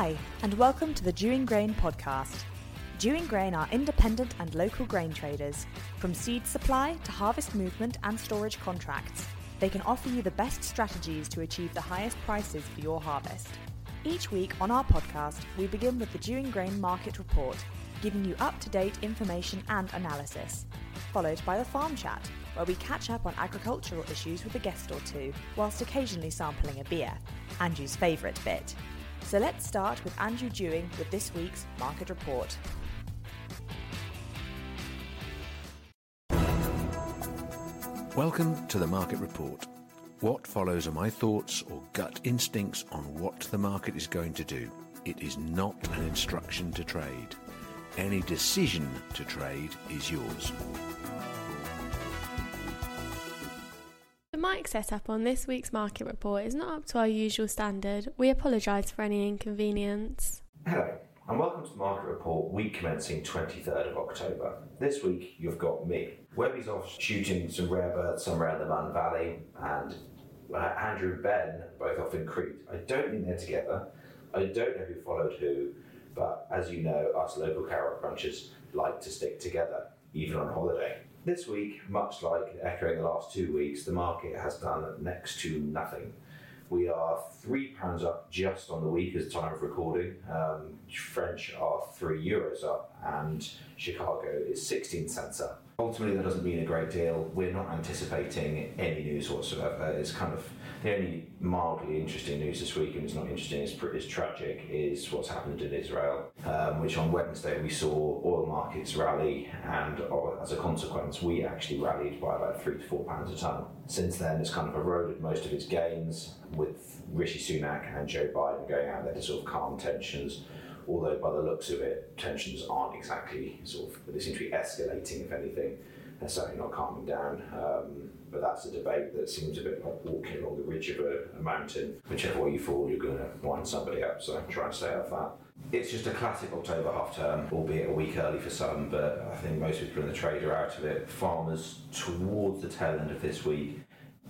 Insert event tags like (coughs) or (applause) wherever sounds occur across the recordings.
Hi, and welcome to the Dewing Grain podcast. Dewing Grain are independent and local grain traders. From seed supply to harvest movement and storage contracts, they can offer you the best strategies to achieve the highest prices for your harvest. Each week on our podcast, we begin with the Dewing Grain Market Report, giving you up to date information and analysis, followed by the Farm Chat, where we catch up on agricultural issues with a guest or two, whilst occasionally sampling a beer, Andrew's favourite bit. So let's start with Andrew Dewing with this week's Market Report. Welcome to the Market Report. What follows are my thoughts or gut instincts on what the market is going to do. It is not an instruction to trade. Any decision to trade is yours. The mic setup on this week's market report is not up to our usual standard. We apologise for any inconvenience. Hello, and welcome to the Market Report, week commencing 23rd of October. This week you've got me. Webby's off shooting some rare birds somewhere in the Man Valley, and uh, Andrew and Ben both off in Crete. I don't think they're together. I don't know who followed who, but as you know, us local carrot crunchers like to stick together, even on holiday. This week, much like echoing the last two weeks, the market has done next to nothing. We are three pounds up just on the week as time of recording. Um, French are three euros up, and Chicago is 16 cents up. Ultimately, that doesn't mean a great deal. We're not anticipating any news whatsoever. It's kind of the only mildly interesting news this week, and it's not interesting, it's, it's tragic, is what's happened in Israel, um, which on Wednesday we saw oil markets rally, and uh, as a consequence, we actually rallied by about three to four pounds a tonne. Since then, it's kind of eroded most of its gains, with Rishi Sunak and Joe Biden going out there to sort of calm tensions although by the looks of it, tensions aren't exactly sort of, they seem to be escalating, if anything. They're certainly not calming down. Um, but that's a debate that seems a bit like walking along the ridge of a, a mountain. Whichever way you fall, you're going to wind somebody up, so try and stay off that. It's just a classic October half term, albeit a week early for some, but I think most people in the trade are out of it. Farmers, towards the tail end of this week,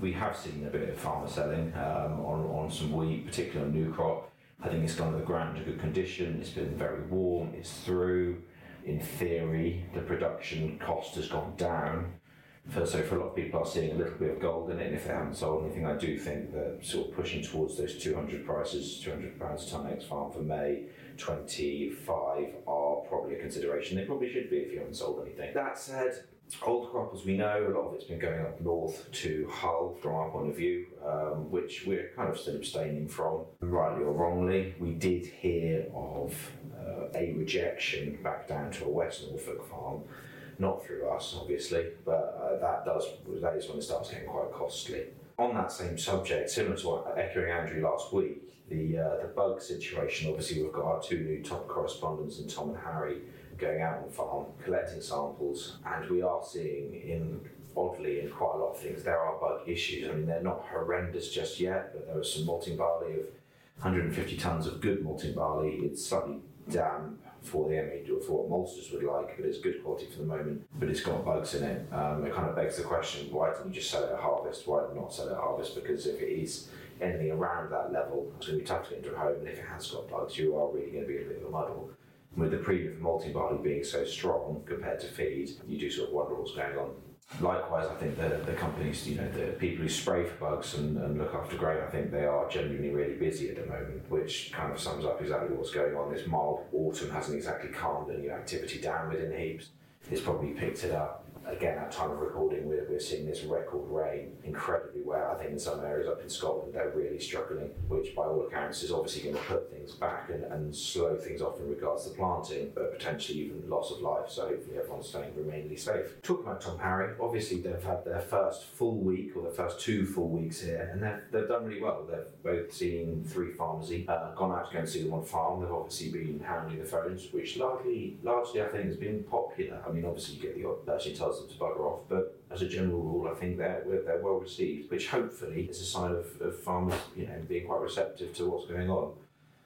we have seen a bit of farmer selling um, on, on some wheat, particularly on new crop. I think it's gone to the ground in good condition. It's been very warm. It's through. In theory, the production cost has gone down. For, so for a lot of people are seeing a little bit of gold in it. And if they haven't sold anything, I do think that sort of pushing towards those 200 prices, 200 pounds a tonne ex farm for May 25 are probably a consideration. They probably should be if you haven't sold anything. That said, Old crop, as we know, a lot of it's been going up north to Hull from our point of view, um, which we're kind of still abstaining from, rightly or wrongly. We did hear of uh, a rejection back down to a West Norfolk farm, not through us, obviously, but uh, that does that is when it starts getting quite costly. On that same subject, similar to what echoing Andrew last week, the uh, the bug situation. Obviously, we've got our two new top correspondents in Tom and Harry going out on farm, collecting samples, and we are seeing in oddly in quite a lot of things there are bug issues. I mean, they're not horrendous just yet, but there was some malting barley of 150 tons of good malting barley. It's slightly damp for the image or for what maltsters would like, but it's good quality for the moment. But it's got bugs in it. Um, it kind of begs the question: Why didn't you just sell it at harvest? Why not sell it at harvest? Because if it is anything around that level, it's going to be tough to get into a home, and if it has got bugs, you are really going to be in a bit of a muddle with the premium for malting barley being so strong compared to feed, you do sort of wonder what's going on. Likewise, I think the, the companies, you know, the people who spray for bugs and, and look after grain, I think they are genuinely really busy at the moment, which kind of sums up exactly what's going on. This mild autumn hasn't exactly calmed any activity down within the heaps. It's probably picked it up again, at time of recording, we're, we're seeing this record rain incredibly well. I think in some areas up in Scotland, they're really struggling, which by all accounts is obviously going to put things back and, and slow things off in regards to planting, but potentially even loss of life. So hopefully everyone's staying remainly safe. Talking about Tom Harry, obviously they've had their first full week or their first two full weeks here, and they've, they've done really well. They've both seen three farmers, uh, gone out to go and see them on farm. They've obviously been handling the phones, which largely, largely I think has been popular. I mean, obviously you get the odd person tells them to bugger off. But as a general rule, I think they're they're well received, which hopefully is a sign of, of farmers, you know, being quite receptive to what's going on.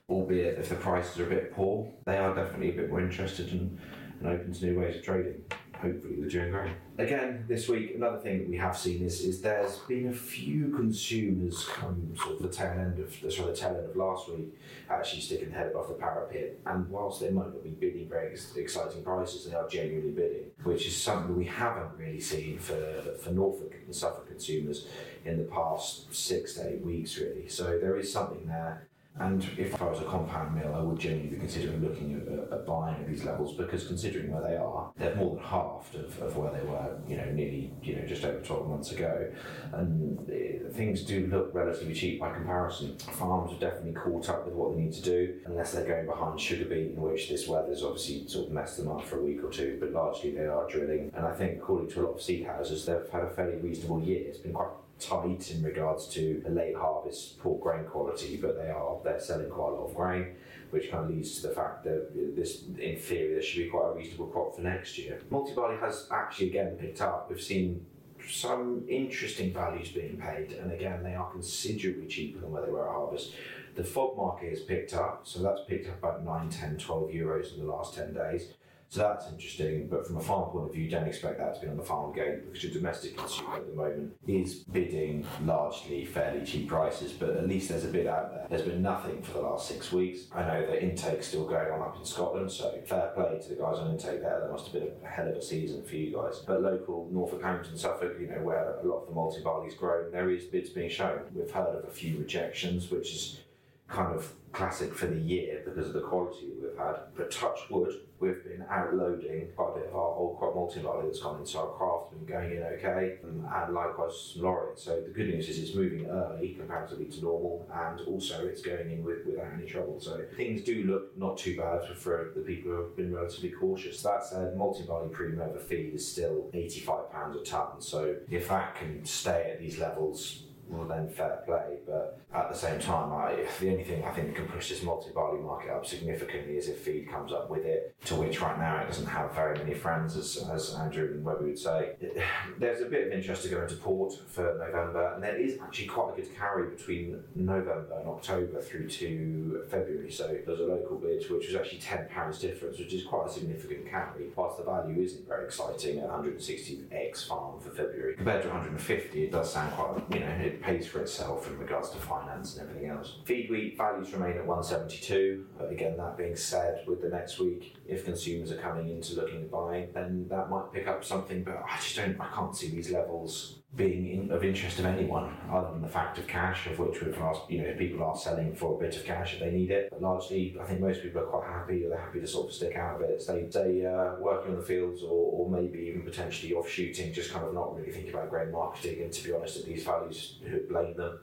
Albeit if the prices are a bit poor, they are definitely a bit more interested and, and open to new ways of trading. Hopefully the Dewing grain. Again, this week, another thing that we have seen is, is there's been a few consumers come sort of the tail end of the tail end of last week actually sticking their head above the parapet. And whilst they might not be bidding very exciting prices, they are genuinely bidding, which is something we haven't really seen for, for Norfolk and Suffolk consumers in the past six to eight weeks, really. So there is something there. And if I was a compound mill, I would genuinely be considering looking at, at, buying at these levels because considering where they are, they're more than halved of, of where they were, you know, nearly, you know, just over 12 months ago. And uh, things do look relatively cheap by comparison. Farms have definitely caught up with what they need to do, unless they're going behind sugar beet, in which this weather's obviously sort of messed them up for a week or two, but largely they are drilling. And I think, according to a lot of seed houses, they've had a fairly reasonable year. It's been quite tight in regards to the late harvest poor grain quality, but they are they're selling quite a lot of grain, which kind of leads to the fact that this, in theory, there should be quite a reasonable crop for next year. Malting barley has actually again picked up. We've seen some interesting values being paid, and again, they are considerably cheaper than where they were at harvest. The FOB market has picked up, so that's picked up about 9, 10, 12 euros in the last 10 days. So that's interesting, but from a farm point of view, don't expect that to be on the farm gate because your domestic consumer at the moment is bidding largely fairly cheap prices, but at least there's a bid out there. There's been nothing for the last six weeks. I know that intake's still going on up in Scotland, so fair play to the guys on intake there. That must have been a hell of a season for you guys. But local Norfolk, Hampton, Suffolk, you know, where a lot of the malting barley's grown, there is bids being shown. We've heard of a few rejections, which is kind of classic for the year because of the quality that we've had. But touch wood, we've been outloading quite a bit of our old crop malting barley that's gone into our craft, been going in okay, and likewise some laureate. So the good news is it's moving early comparatively to normal, and also it's going in with, without any trouble. So things do look not too bad for, the people who have been relatively cautious. That said, malting barley premium over feed is still £85 a tonne. So if that can stay at these levels, well then fair play. But at the same time, I, the only thing I think can push this malting barley market up significantly is if feed comes up with it, to which right now it doesn't have very many friends, as, as Andrew and Webby would say. (sighs) There's a bit of interest to go into port for November, and there is actually quite a good carry between November and October through to February. So there's a local bid which was actually £10 difference, which is quite a significant carry, whilst the value isn't very exciting at 160x farm for February. Compared to 150, it does sound quite, you know, it pays for itself in regards to finance and everything else. Feed wheat values remain at 172, but again, that being said, with the next week, if consumers are coming into looking to buy, then that might pick up something, but I just don't, I can't see these levels being in, of interest of anyone other than the fact of cash, of which we've asked, you know, people are selling for a bit of cash if they need it. But largely, I think most people are quite happy, or they're happy to sort of stick out of it, stay, stay uh, working on the fields, or, or maybe even potentially off shooting, just kind of not really thinking about grain marketing. And to be honest, at these values, who blame them?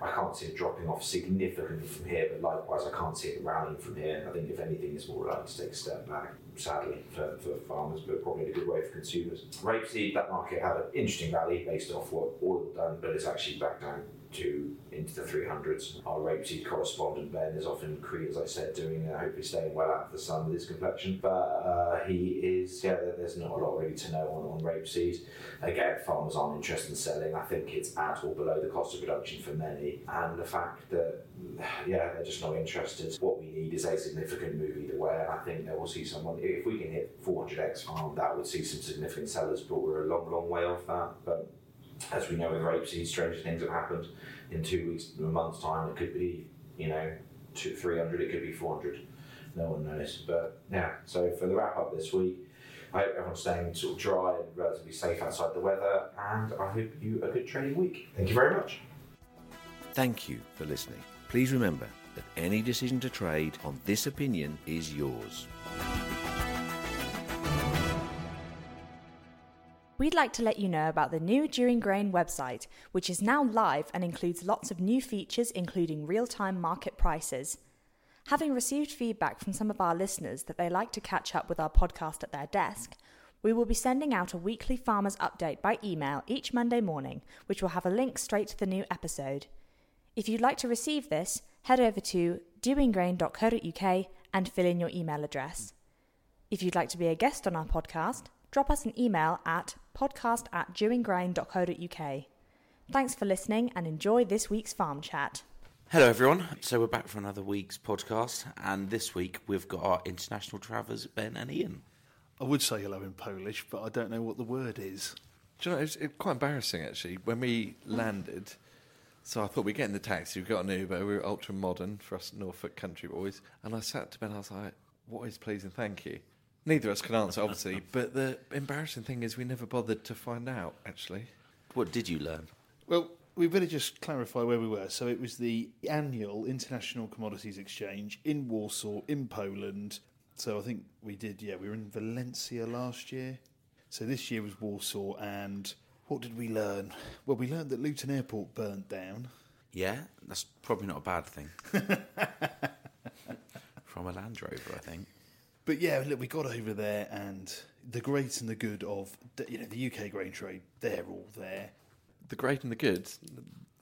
I can't see it dropping off significantly from here, but likewise, I can't see it rallying from here. I think if anything, it's more likely to take a step back, sadly, for, for farmers, but probably in a good way for consumers. Rapeseed, that market had an interesting rally based off what oil done, but it's actually back down to into the 300s. Our rapeseed correspondent Ben is often in Crete, as I said, doing uh, hopefully staying well out of the sun with his complexion. But uh, he is, yeah, there's not a lot really to know on, on rapeseed. Again, farmers aren't interested in selling. I think it's at or below the cost of production for many. And the fact that, (sighs) yeah, they're just not interested. What we need is a significant move either way. And I think we'll see someone, if we can hit 400x farm, that would see some significant sellers, but we're a long, long way off that. But as we know with rapeseed, stranger things have happened. In two weeks, a month's time, it could be, you know, two, 300, it could be 400. No one knows. But yeah, so for the wrap up this week, I hope everyone's staying sort of dry and relatively safe outside the weather, and I hope you a good trading week. Thank you very much. Thank you for listening. Please remember that any decision to trade on this opinion is yours. We'd like to let you know about the new Dewing Grain website, which is now live and includes lots of new features, including real time market prices. Having received feedback from some of our listeners that they like to catch up with our podcast at their desk, we will be sending out a weekly farmers update by email each Monday morning, which will have a link straight to the new episode. If you'd like to receive this, head over to dewinggrain.co.uk and fill in your email address. If you'd like to be a guest on our podcast, drop us an email at podcast at dewinggrain.co.uk. Thanks for listening and enjoy this week's farm chat. Hello, everyone. So, we're back for another week's podcast, and this week we've got our international travellers, Ben and Ian. I would say hello in Polish, but I don't know what the word is. Do you know, it's it quite embarrassing actually. When we landed, so I thought we'd get in the taxi, we got an Uber, we were ultra modern for us Norfolk country boys. And I sat to Ben, and I was like, what is please and thank you? Neither of us can answer, obviously, (laughs) but the embarrassing thing is we never bothered to find out actually. What did you learn? Well, we better just clarify where we were. So it was the annual International Commodities Exchange in Warsaw, in Poland. So I think we did, yeah, we were in Valencia last year. So this year was Warsaw, and what did we learn? Well, we learned that Luton Airport burnt down. Yeah, that's probably not a bad thing. (laughs) From a Land Rover, I think. But yeah, look, we got over there, and the great and the good of you know the UK grain trade, they're all there. The great and the good,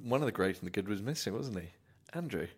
one of the great and the good was missing, wasn't he? Andrew.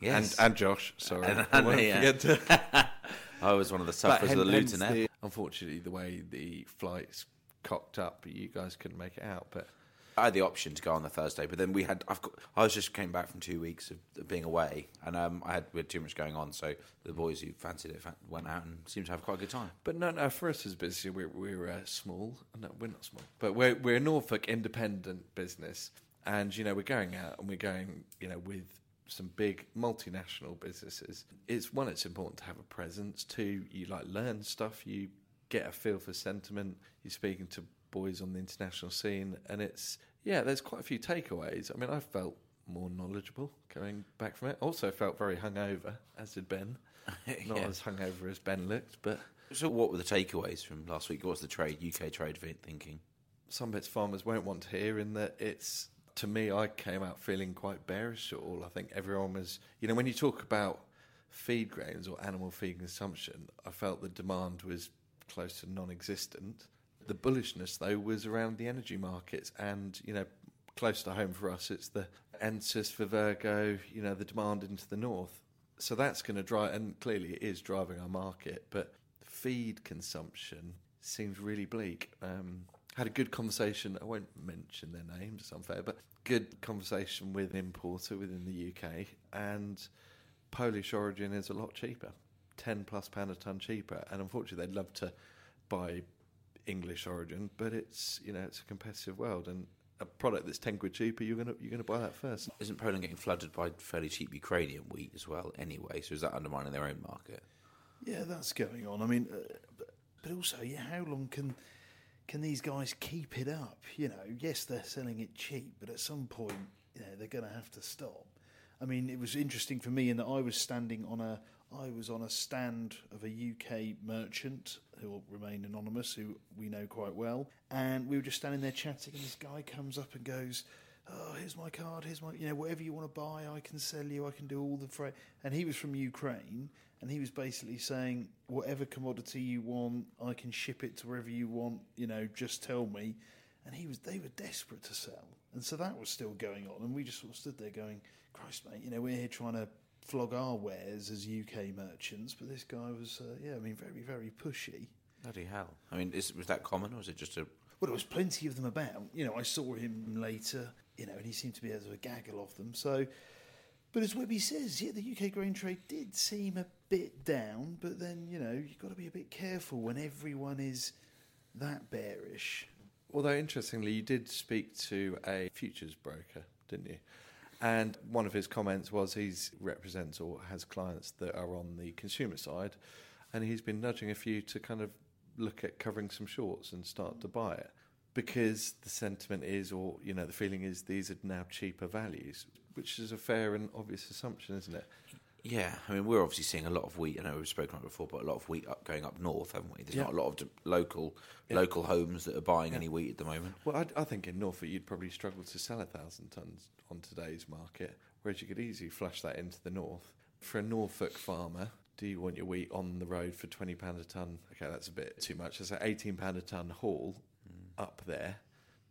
Yes. And, and Josh, sorry. And- I won't yeah. to- (laughs) I was one of the But sufferers of the hen- eh? Luton the- Unfortunately, the way the flights cocked up, you guys couldn't make it out. But I had the option to go on the Thursday, but then we had. I've got. I was just came back from two weeks of, being away, and um, I had we had too much going on. So the boys who fancied it went out and seemed to have quite a good time. but no, no. For us as business, we're we're uh, small. No, we're not small, but we're we're a Norfolk independent business, and you know we're going out and we're going, you know, with some big multinational businesses. It's one, it's important to have a presence. Two, you like learn stuff. You get a feel for sentiment. You're speaking to boys on the international scene, and it's yeah. There's quite a few takeaways. I mean, I felt more knowledgeable coming back from it. Also, felt very hungover, as did Ben. (laughs) Not Yeah. as hungover as Ben looked, but So, what were the takeaways from last week? What's the trade UK trade vi- thinking? some bits farmers won't want to hear in that it's to me I came out feeling quite bearish at all. I think everyone was you know, when you talk about feed grains or animal feed consumption, I felt the demand was close to non existent. The bullishness though was around the energy markets and, you know, close to home for us it's the Ensus for Virgo, you know, the demand into the north. So that's going to drive, and clearly it is driving our market. But feed consumption seems really bleak. Um, had a good conversation. I won't mention their names; it's unfair, but good conversation with an importer within the UK, and Polish origin is a lot cheaper, ten plus pound a ton cheaper. And unfortunately, they'd love to buy English origin, but it's you know it's a competitive world, and a product that's ten quid cheaper, you're gonna you're gonna buy that first. Isn't Poland getting flooded by fairly cheap Ukrainian wheat as well? Anyway, so is that undermining their own market? Yeah, that's going on. I mean, uh, but, but also, yeah, how long can can these guys keep it up? You know, yes, they're selling it cheap, but at some point, you know, they're going to have to stop. I mean, it was interesting for me in that I was standing on a I was on a stand of a UK merchant who will remain anonymous, who we know quite well, and we were just standing there chatting, and this guy comes up and goes. Oh, here's my card. Here's my, you know, whatever you want to buy, I can sell you. I can do all the freight. And he was from Ukraine, and he was basically saying, whatever commodity you want, I can ship it to wherever you want. You know, just tell me. And he was, they were desperate to sell, and so that was still going on. And we just sort of stood there going, Christ, mate, you know, we're here trying to flog our wares as UK merchants, but this guy was, uh, yeah, I mean, very, very pushy. Bloody hell! I mean, is, was that common, or was it just a? Well, there was plenty of them about. You know, I saw him later, you know, and he seemed to be able to gaggle of them. So, but as Webby says, yeah, the UK grain trade did seem a bit down, but then, you know, you've got to be a bit careful when everyone is that bearish. Although interestingly, you did speak to a futures broker, didn't you? And one of his comments was he represents or has clients that are on the consumer side, and he's been nudging a few to kind of look at covering some shorts and start to buy it because the sentiment is, or you know, the feeling is these are now cheaper values, which is a fair and obvious assumption, isn't it? Yeah, I mean, we're obviously seeing a lot of wheat. I know we've spoken about it before, but a lot of wheat up, going up north, haven't we? There's Yeah. not a lot of d- local local homes that are buying any wheat at the moment. Well, I, I think in Norfolk you'd probably struggle to sell a thousand tons on today's market, whereas you could easily flush that into the north. For a Norfolk farmer, do you want your wheat on the road for twenty pound a ton? Okay, that's a bit too much. That's an eighteen pound a ton haul hmm. up there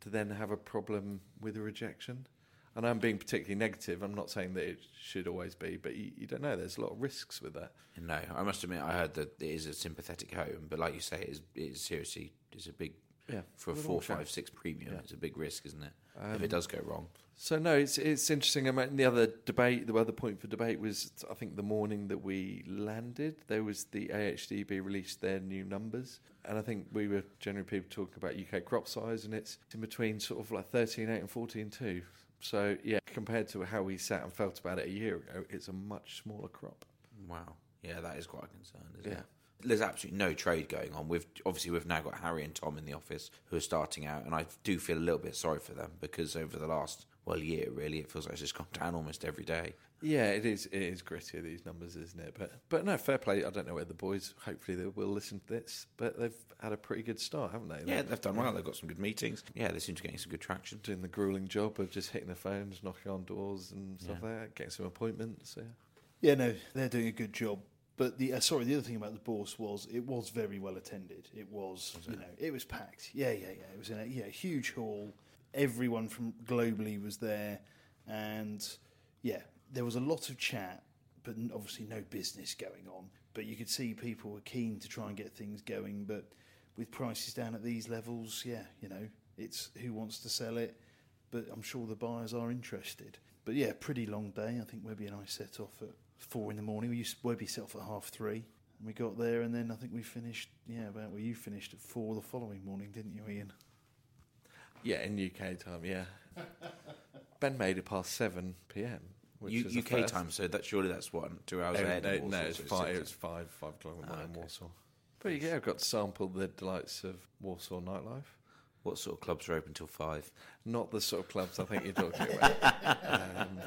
to then have a problem with a rejection. And I'm being particularly negative. I'm not saying that it should always be, but you, you don't know. There's a lot of risks with that. No, I must admit, I heard that it is a sympathetic home, but like you say, it is, it is seriously is a big Yeah, for a four, shout. six premium. Yeah. It's a big risk, isn't it? if Um, it does go wrong. So no, it's it's interesting. I mean, the other debate, the other point for debate was, I think, the morning that we landed, there was the AHDB released their new numbers, and I think we were generally people talking about UK crop size, and it's in between sort of like thirteen eight and fourteen two. So yeah, compared to how we sat and felt about it a year ago, it's a much smaller crop. Wow. Yeah, that is quite a concern, isn't Yeah. it? There's absolutely no trade going on. We've obviously we've now got Harry and Tom in the office who are starting out, and I do feel a little bit sorry for them because over the last well year, really, it feels like it's just gone down almost every day. Yeah, it is. It is gritty these numbers, isn't it? But but no, fair play. I don't know where the boys. Hopefully they will listen to this, but they've had a pretty good start, haven't they? Yeah, they've done well. They've got some good meetings. Yeah, they seem to be getting some good traction. doing the grueling job of just hitting the phones, knocking on doors and stuff Yeah. like that, getting some appointments. Yeah. Yeah, no, they're doing a good job. But the uh, sorry, the other thing about the Bourse was it was very well attended. It was, you know, it was packed. Yeah, yeah, yeah. It was in a yeah huge hall. Everyone from globally was there, and yeah, there was a lot of chat, but obviously no business going on. But you could see people were keen to try and get things going. But with prices down at these levels, yeah, you know, it's who wants to sell it. But I'm sure the buyers are interested. But yeah, pretty long day. I think Webby and I set off at four in the morning. We used Webby set off at half three. And we got there, and then I think we finished. Yeah, about well, you finished at four the following morning, didn't you, Ian? Yeah, in UK time, yeah. (laughs) ben made it past 7 p.m. Which U- was UK time, so that surely that's what two hours No, ahead. no, of no, it's so it's five, six. it was 5, 5 o'clock in the Ah, morning in. Warsaw. But yeah, I've got to sample the delights of Warsaw nightlife. What sort of clubs are open till five? Not the sort of clubs I think you're talking about. (laughs) um,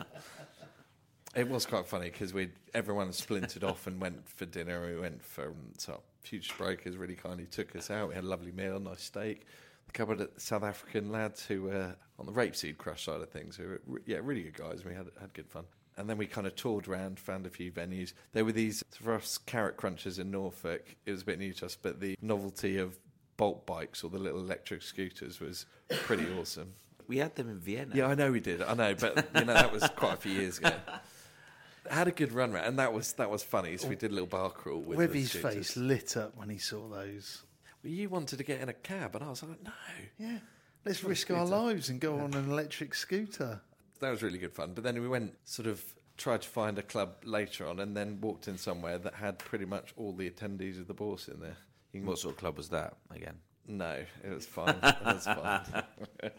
it was quite funny because we everyone splintered off and went for dinner. We went for um, so Future Brokers really kindly took us out. We had a lovely meal, nice steak. A couple of South African lads who were on the rapeseed crush side of things. Who were yeah, really good guys. We had had good fun. And then we kind of toured around, found a few venues. There were these for us carrot crunchers in Norfolk. It was a bit new to us, but the novelty of bolt bikes or the little electric scooters was pretty (coughs) awesome. We had them in Vienna. Yeah, I know we did. I know, but you know that was quite a few years ago. (laughs) Had a good run round, and that was that was funny. So we did a little bar crawl with the Webby's scooters. face lit up when he saw those. Well, you wanted to get in a cab, and I was like, no. Yeah, let's Well, risk our lives and go on an electric scooter. That was really good fun. But then we went sort of tried to find a club later on, and then walked in somewhere that had pretty much all the attendees of the bourse in there. You can- What sort of club was that again? No, it was fine. It was fine. (laughs)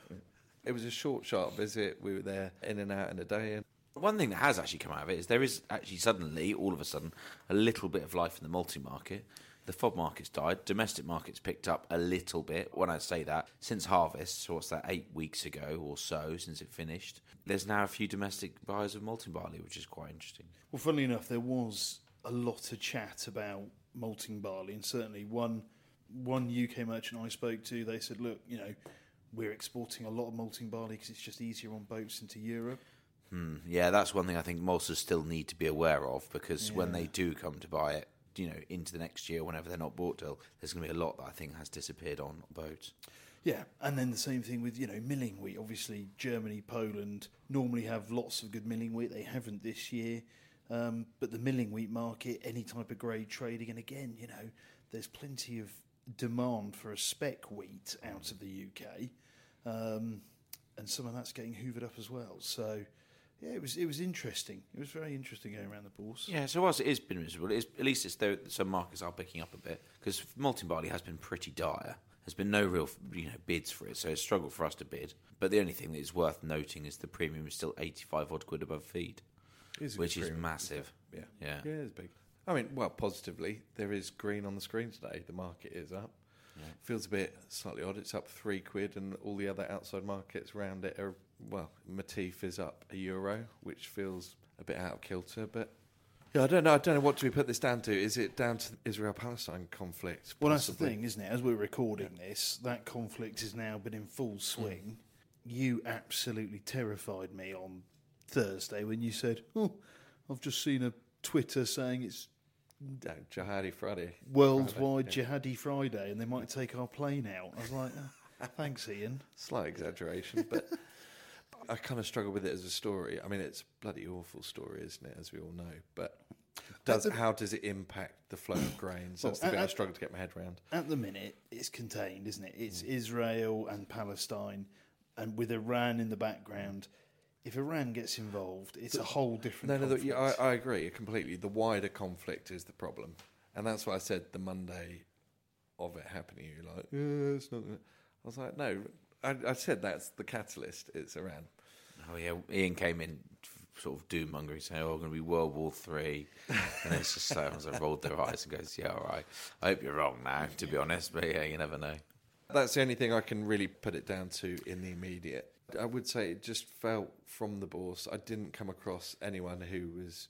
it was a short, sharp visit. We were there in and out in a day, and One thing that has actually come out of it is there is actually suddenly, all of a sudden, a little bit of life in the multi market. The FOB market's died. Domestic market's picked up a little bit. When I say that, since harvest, so what's that, eight weeks ago or so since it finished, there's now a few domestic buyers of malting barley, which is quite interesting. Well, funnily enough, there was a lot of chat about malting barley, and certainly one one UK merchant I spoke to, they said, "Look, you know, we're exporting a lot of malting barley because it's just easier on boats into Europe." Hmm. Yeah, that's one thing I think maltsters still need to be aware of because when they do come to buy it, you know, into the next year, whenever they're not bought till, there's going to be a lot that I think has disappeared on boats. Yeah, and then the same thing with you know milling wheat. Obviously, Germany, Poland normally have lots of good milling wheat. They haven't this year, um, but the milling wheat market, any type of grade trading, and again, you know, there's plenty of demand for a spec wheat out of the UK, um, and some of that's getting hoovered up as well. So, yeah, it was it was interesting. It was very interesting going around the bourse. Yeah, so whilst it has been miserable, at least it's there, some markets are picking up a bit because malting barley has been pretty dire. There's been no real you know bids for it, so it's a struggle for us to bid. But the only thing that is worth noting is the premium is still 85 odd quid above feed, It's a which is massive. Yeah. Yeah. Yeah, it's big. I mean, well, positively, there is green on the screen today. The market is up. Feels a bit slightly odd. It's up three quid, and all the other outside markets around it are, well, Matif is up a euro, which feels a bit out of kilter. But yeah, I don't know. I don't know what do we put this down to. Is it down to the Israel Palestine conflict? Well, that's the thing, isn't it? As we're recording this, that conflict has now been in full hmm. swing. You absolutely terrified me on Thursday when you said, "Oh, I've just seen a Twitter saying it's No, Jihadi Friday. Worldwide Friday, yeah. Jihadi Friday and they might take our plane out." I was like, "Oh, "Thanks, Ian." (laughs) Slight exaggeration, but (laughs) I kind of struggle with it as a story. I mean, it's a bloody awful story, isn't it? As we all know, but does how does it impact the flow of grains? That's Well, the bit I- I struggle to get my head around. At the minute, it's contained, isn't it? Mm. It's Israel and Palestine, and with Iran in the background. If Iran gets involved, it's a whole different. No, no, the, I, I agree completely. The wider conflict is the problem, and that's why I said the Monday of it happening. You're like, "Yeah, it's not. gonna-" I was like, no. I, I said that's the catalyst. It's Iran. Oh yeah, Ian came in sort of doom mongering, saying, "Oh, going to be World War Three," and it's just so everyone's rolled their eyes and goes, "Yeah, all right. I hope you're wrong now, to be honest, but yeah, you never know." That's the only thing I can really put it down to in the immediate. I would say it just felt from the bourse. I didn't come across anyone who was,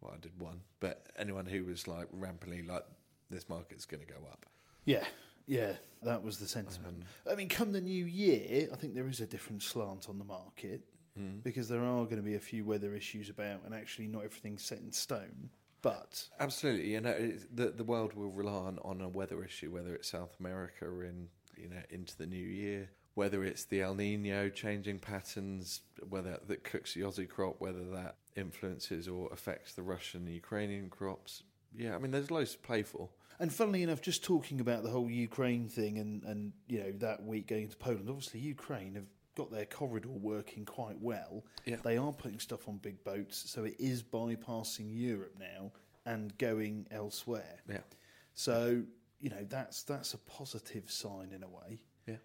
well, I did one, but anyone who was like rampantly like this market's going to go up. Yeah, yeah, that was the sentiment. Um, I mean, come the new year, I think there is a different slant on the market hmm. because there are going to be a few weather issues about, and actually not everything's set in stone. But Absolutely, you know, the the world will rely on, on a weather issue, whether it's South America or in you know into the new year, whether it's the El Nino changing patterns, whether that cooks the Aussie crop, whether that influences or affects the Russian and Ukrainian crops. Yeah, I mean, there's loads to play for. And funnily enough, just talking about the whole Ukraine thing, and and you know that week going to Poland, obviously Ukraine have got their corridor working quite well. Yeah. They are putting stuff on big boats, so it is bypassing Europe now and going elsewhere. Yeah, So you know that's that's a positive sign in a way. yeah.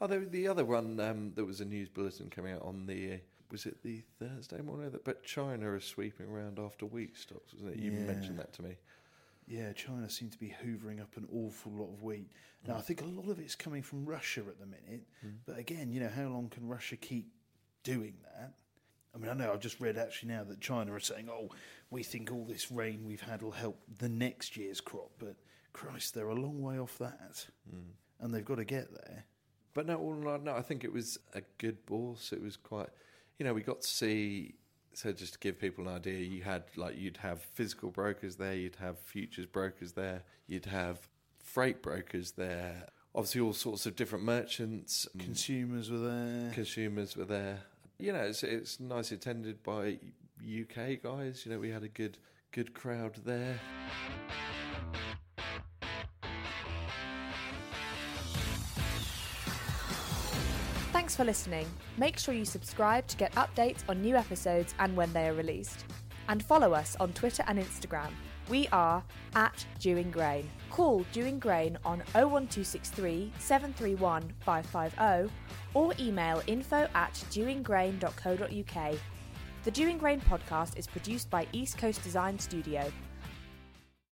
Oh, the other one um, there was a news bulletin coming out on the. Uh, was it the Thursday morning? That, but China is sweeping around after wheat stocks, wasn't it? You Yeah. mentioned that to me. Yeah, China seem to be hoovering up an awful lot of wheat. Now, I mm. think a lot of it's coming from Russia at the minute. Mm. But again, you know, how long can Russia keep doing that? I mean, I know I've just read actually now that China are saying, oh, we think all this rain we've had will help the next year's crop. But Christ, they're a long way off that. Mm. And they've got to get there. But no, all in all, no, I think it was a good bourse. It was quite, you know, we got to see. So just to give people an idea, you had like you'd have physical brokers there, you'd have futures brokers there, you'd have freight brokers there. Obviously, all sorts of different merchants, mm. Consumers were there. consumers were there. You know, it's it's nice attended by UK guys. You know, we had a good good crowd there. Thanks for listening. Make sure you subscribe to get updates on new episodes and when they are released. And follow us on Twitter and Instagram. We are at Dewing Grain. Call Dewing Grain on 01263 731 550 or email info at dewinggrain.co.uk. The Dewing Grain podcast is produced by East Coast Design Studio